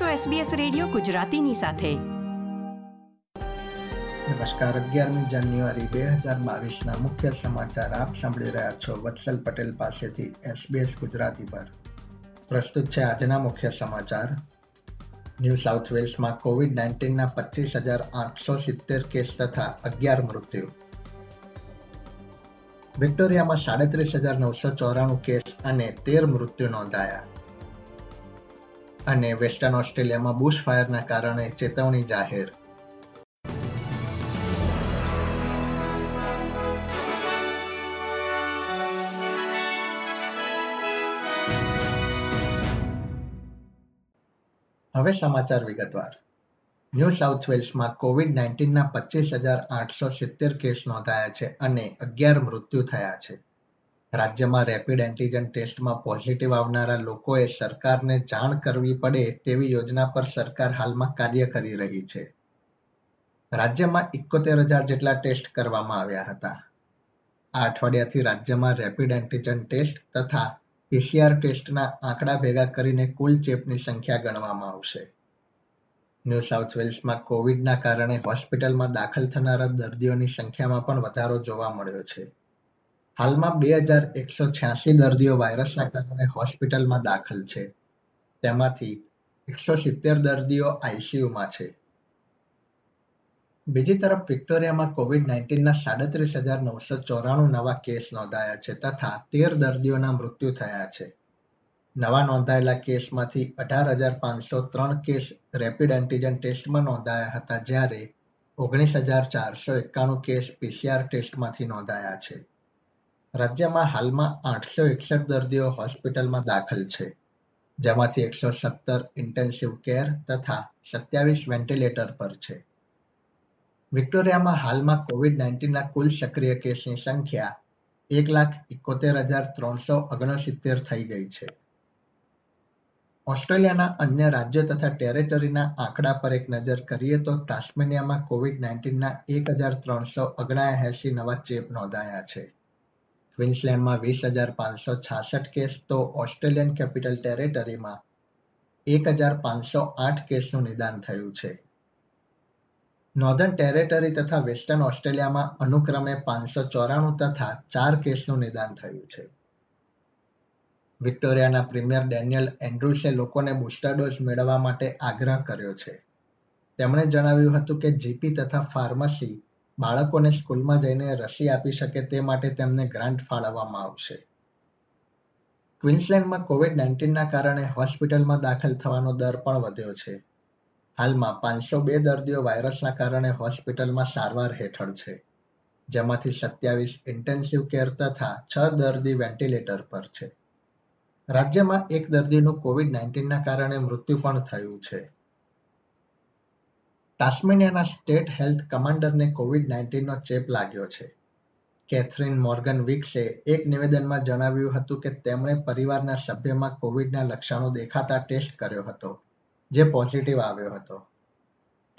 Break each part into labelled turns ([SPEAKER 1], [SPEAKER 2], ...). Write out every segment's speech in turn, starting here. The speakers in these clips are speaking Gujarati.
[SPEAKER 1] છો SBS રેડિયો ગુજરાતીની સાથે.
[SPEAKER 2] નમસ્કાર, અગિયારમી જાન્યુઆરી બે હજાર બાવીસના મુખ્ય સમાચાર આપ સાંભળી રહ્યા છો વત્સલ પટેલ પાસેથી SBS ગુજરાતી પર. પ્રસ્તુત છે આજના મુખ્ય સમાચાર. ન્યૂ સાઉથ વેલ્સમાં કોવિડ નાઇન્ટીનના પચીસ હજાર આઠસો સિત્તેર કેસ તથા અગિયાર મૃત્યુ. વિક્ટોરિયામાં સાડત્રીસ હજાર નવસો ચોરાણું કેસ અને તેર મૃત્યુ નોંધાયા. અને વેસ્ટર્ન ઓસ્ટ્રેલિયામાં બુશ ફાયરના કારણે ચેતવણી જાહેર. હવે સમાચાર વિગતવાર. ન્યૂ સાઉથ વેલ્સમાં કોવિડ નાઇન્ટીનના પચીસ હજાર આઠસો સિત્તેર કેસ નોંધાયા છે અને અગિયાર મૃત્યુ થયા છે. રાજ્યમાં રેપિડ એન્ટીજન ટેસ્ટમાં પોઝિટિવ આવનારા લોકોએ સરકારને જાણ કરવી પડે તેવી યોજના પર સરકાર હાલમાં કાર્ય કરી રહી છે. રાજ્યમાં એકોતેર હજાર જેટલા ટેસ્ટ કરવામાં આવ્યા હતા. આ અઠવાડિયાથી રાજ્યમાં રેપિડ એન્ટીજન ટેસ્ટ તથા પીસીઆર ટેસ્ટના આંકડા ભેગા કરીને કુલ ચેપની સંખ્યા ગણવામાં આવશે. ન્યૂ સાઉથ વેલ્સમાં કોવિડના કારણે હોસ્પિટલમાં દાખલ થનારા દર્દીઓની સંખ્યામાં પણ વધારો જોવા મળ્યો છે. હાલમાં બે હજાર એકસો છ્યાસી દર્દીઓ વાયરસના કારણે હોસ્પિટલમાં દાખલ છે. તેમાંથી એકસો સિત્તેર દર્દીઓ આઈસીયુમાં છે. બીજી તરફ વિક્ટોરિયામાં કોવિડ નાઇન્ટીનના સાડત્રીસ હજાર નવસો ચોરાણું નવા કેસ નોંધાયા છે તથા તેર દર્દીઓના મૃત્યુ થયા છે. નવા નોંધાયેલા કેસમાંથી અઢાર હજાર પાંચસો ત્રણ કેસ રેપિડ એન્ટીજન ટેસ્ટમાં નોંધાયા હતા જ્યારે ઓગણીસ હજાર ચારસો એકાણું કેસ પીસીઆર ટેસ્ટમાંથી નોંધાયા છે. રાજ્યમાં હાલમાં આઠસો એકસઠ દર્દીઓ હોસ્પિટલમાં દાખલ છે, જેમાંથી એકસો સત્તર ઇન્ટેન્સિવ કેર તથા સત્યાવીસ વેન્ટિલેટર પર છે. વિક્ટોરિયામાં હાલમાં કોવિડ નાઇન્ટીનના કુલ સક્રિય કેસની સંખ્યા એક લાખ એકોતેર હજાર ત્રણસો ઓગણસિત્તેર થઈ ગઈ છે. ઓસ્ટ્રેલિયાના અન્ય રાજ્યો તથા ટેરેટરીના આંકડા પર એક નજર કરીએ તો તાસ્મેનિયામાં કોવિડ નાઇન્ટીનના એક હજાર ત્રણસો ઓગણએંસી નવા ચેપ નોંધાયા છે. ક્વિન્સલેન્ડમાં વીસ હજાર પાંચસો છાસઠ કેસ તો ઓસ્ટ્રેલિયન કેપિટલ ટેરેટરીમાં એક હજાર પાંચસો આઠ કેસનું નિદાન થયું છે. નોર્ધન ટેરેટરી તથા વેસ્ટર્ન ઓસ્ટ્રેલિયામાં અનુક્રમે પાંચસો ચોરાણું તથા ચાર કેસનું નિદાન થયું છે. વિક્ટોરિયાના પ્રીમિયર ડેનિયલ એન્ડ્રુસે લોકોને બુસ્ટર ડોઝ મેળવવા માટે આગ્રહ કર્યો છે. તેમણે જણાવ્યું હતું કે જીપી તથા ફાર્મસી બાળકોને સ્કૂલમાં જઈને રસી આપી શકે તે માટે તેમને ગ્રાન્ટ ફાળવવામાં આવશે. ક્વિન્સલેન્ડમાં કોવિડ નાઇન્ટીનના કારણે હોસ્પિટલમાં દાખલ થવાનો દર પણ વધ્યો છે. હાલમાં પાંચસો બે દર્દીઓ વાયરસના કારણે હોસ્પિટલમાં સારવાર હેઠળ છે. જેમાંથી સત્યાવીસ ઇન્ટેન્સિવ કેર તથા છ દર્દી વેન્ટિલેટર પર છે. રાજ્યમાં એક દર્દીનું કોવિડ નાઇન્ટીનના કારણે મૃત્યુ પણ થયું છે. તાસ્મેનિયાના સ્ટેટ હેલ્થ કમાન્ડરને કોવિડ નાઇન્ટીનનો ચેપ લાગ્યો છે. કેથરીન મોર્ગન વિક્સે એક નિવેદનમાં જણાવ્યું હતું કે તેમણે પરિવારના સભ્યમાં કોવિડના લક્ષણો દેખાતા ટેસ્ટ કર્યો હતો, જે પોઝિટિવ આવ્યો હતો.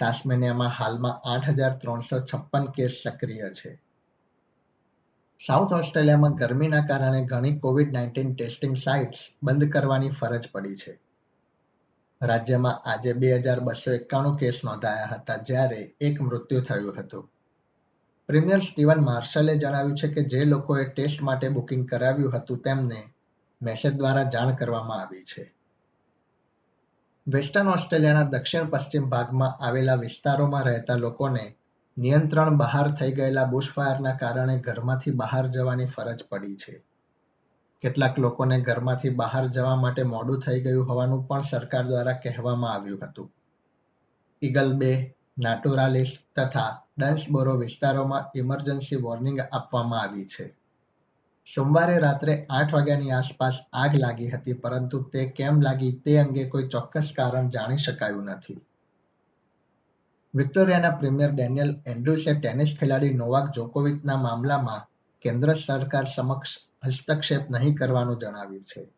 [SPEAKER 2] તાસ્મેનિયામાં હાલમાં આઠ હજાર ત્રણસો છપ્પન કેસ સક્રિય છે. સાઉથ ઓસ્ટ્રેલિયામાં ગરમીના કારણે ઘણી કોવિડ નાઇન્ટીન ટેસ્ટિંગ સાઇટ્સ બંધ કરવાની ફરજ પડી છે. રાજ્યમાં આજે બે હજાર બસો એકાણું કેસ નોંધાયા હતા, જ્યારે એક મૃત્યુ થયું હતું. પ્રીમિયર સ્ટીવન માર્શલે જણાવ્યું છે કે જે લોકોએ ટેસ્ટ માટે બુકિંગ કરાવ્યું હતું, તેમને મેસેજ દ્વારા જાણ કરવામાં આવી છે. વેસ્ટર્ન ઓસ્ટ્રેલિયાના દક્ષિણ પશ્ચિમ ભાગમાં આવેલા વિસ્તારોમાં રહેતા લોકોને નિયંત્રણ બહાર થઈ ગયેલા બુશફાયરના કારણે ઘરમાંથી બહાર જવાની ફરજ પડી છે. કેટલાક લોકોને ઘરમાંથી બહાર જવા માટે મોડું થઈ ગયું હોવાનું પણ સરકાર દ્વારા કહેવામાં આવ્યું હતું. ઇગલ બે નાટોરાલિસ તથા ડન્સબોરો વિસ્તારોમાં ઇમરજન્સી વોર્નિંગ આપવામાં આવી છે. સોમવારે રાત્રે આઠ વાગ્યાની આસપાસ આગ લાગી હતી, પરંતુ તે કેમ લાગી તે અંગે કોઈ ચોક્કસ કારણ જાણી શકાયું નથી. વિક્ટોરિયાના પ્રીમિયર ડેનિયલ એન્ડ્રુસે ટેનિસ ખેલાડી નોવાક જોકોવિચના મામલામાં કેન્દ્ર સરકાર સમક્ષ હસ્તક્ષેપ નહીં કરવાનું જણાવ્યું છે.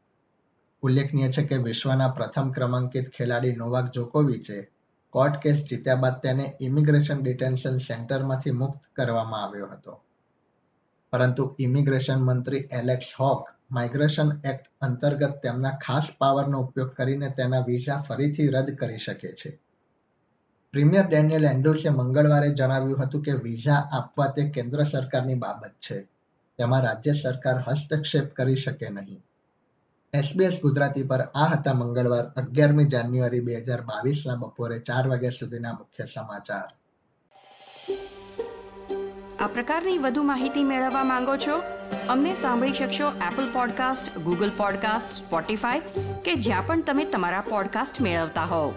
[SPEAKER 2] ઉલ્લેખનીય છે કે વિશ્વના પ્રથમ ક્રમાંકિત ખેલાડી નોવાક જોકોવિચે કોર્ટ કેસ જીત્યા બાદ તેને ઇમિગ્રેશન ડિટેન્શન સેન્ટરમાંથી મુક્ત કરવામાં આવ્યો હતો. પરંતુ ઇમિગ્રેશન મંત્રી એલેક્સ હોક માઇગ્રેશન એક્ટ અંતર્ગત તેમના ખાસ પાવરનો ઉપયોગ કરીને તેના વિઝા ફરીથી રદ કરી શકે છે. પ્રીમિયર ડેનિયલ એન્ડ્રુસે મંગળવારે જણાવ્યું હતું કે વિઝા આપવા તે કેન્દ્ર સરકારની બાબત છે. તેમાં રાજ્ય સરકાર હસ્તક્ષેપ કરી શકે નહીં. એસબીએસ ગુજરાતી પર આ હતા મંગળવાર, અગિયારમી જાન્યુઆરી બે હજાર બાવીસના બપોરે ચાર વાગ્યા સુધીના મુખ્ય સમાચાર.
[SPEAKER 1] આ પ્રકારની વધુ માહિતી મેળવવા માંગો છો? અમને સાંભળી શકશો Apple podcast Google podcast Spotify કે જ્યાં પણ તમે તમારા પોડકાસ્ટ મેળવતા હોવ.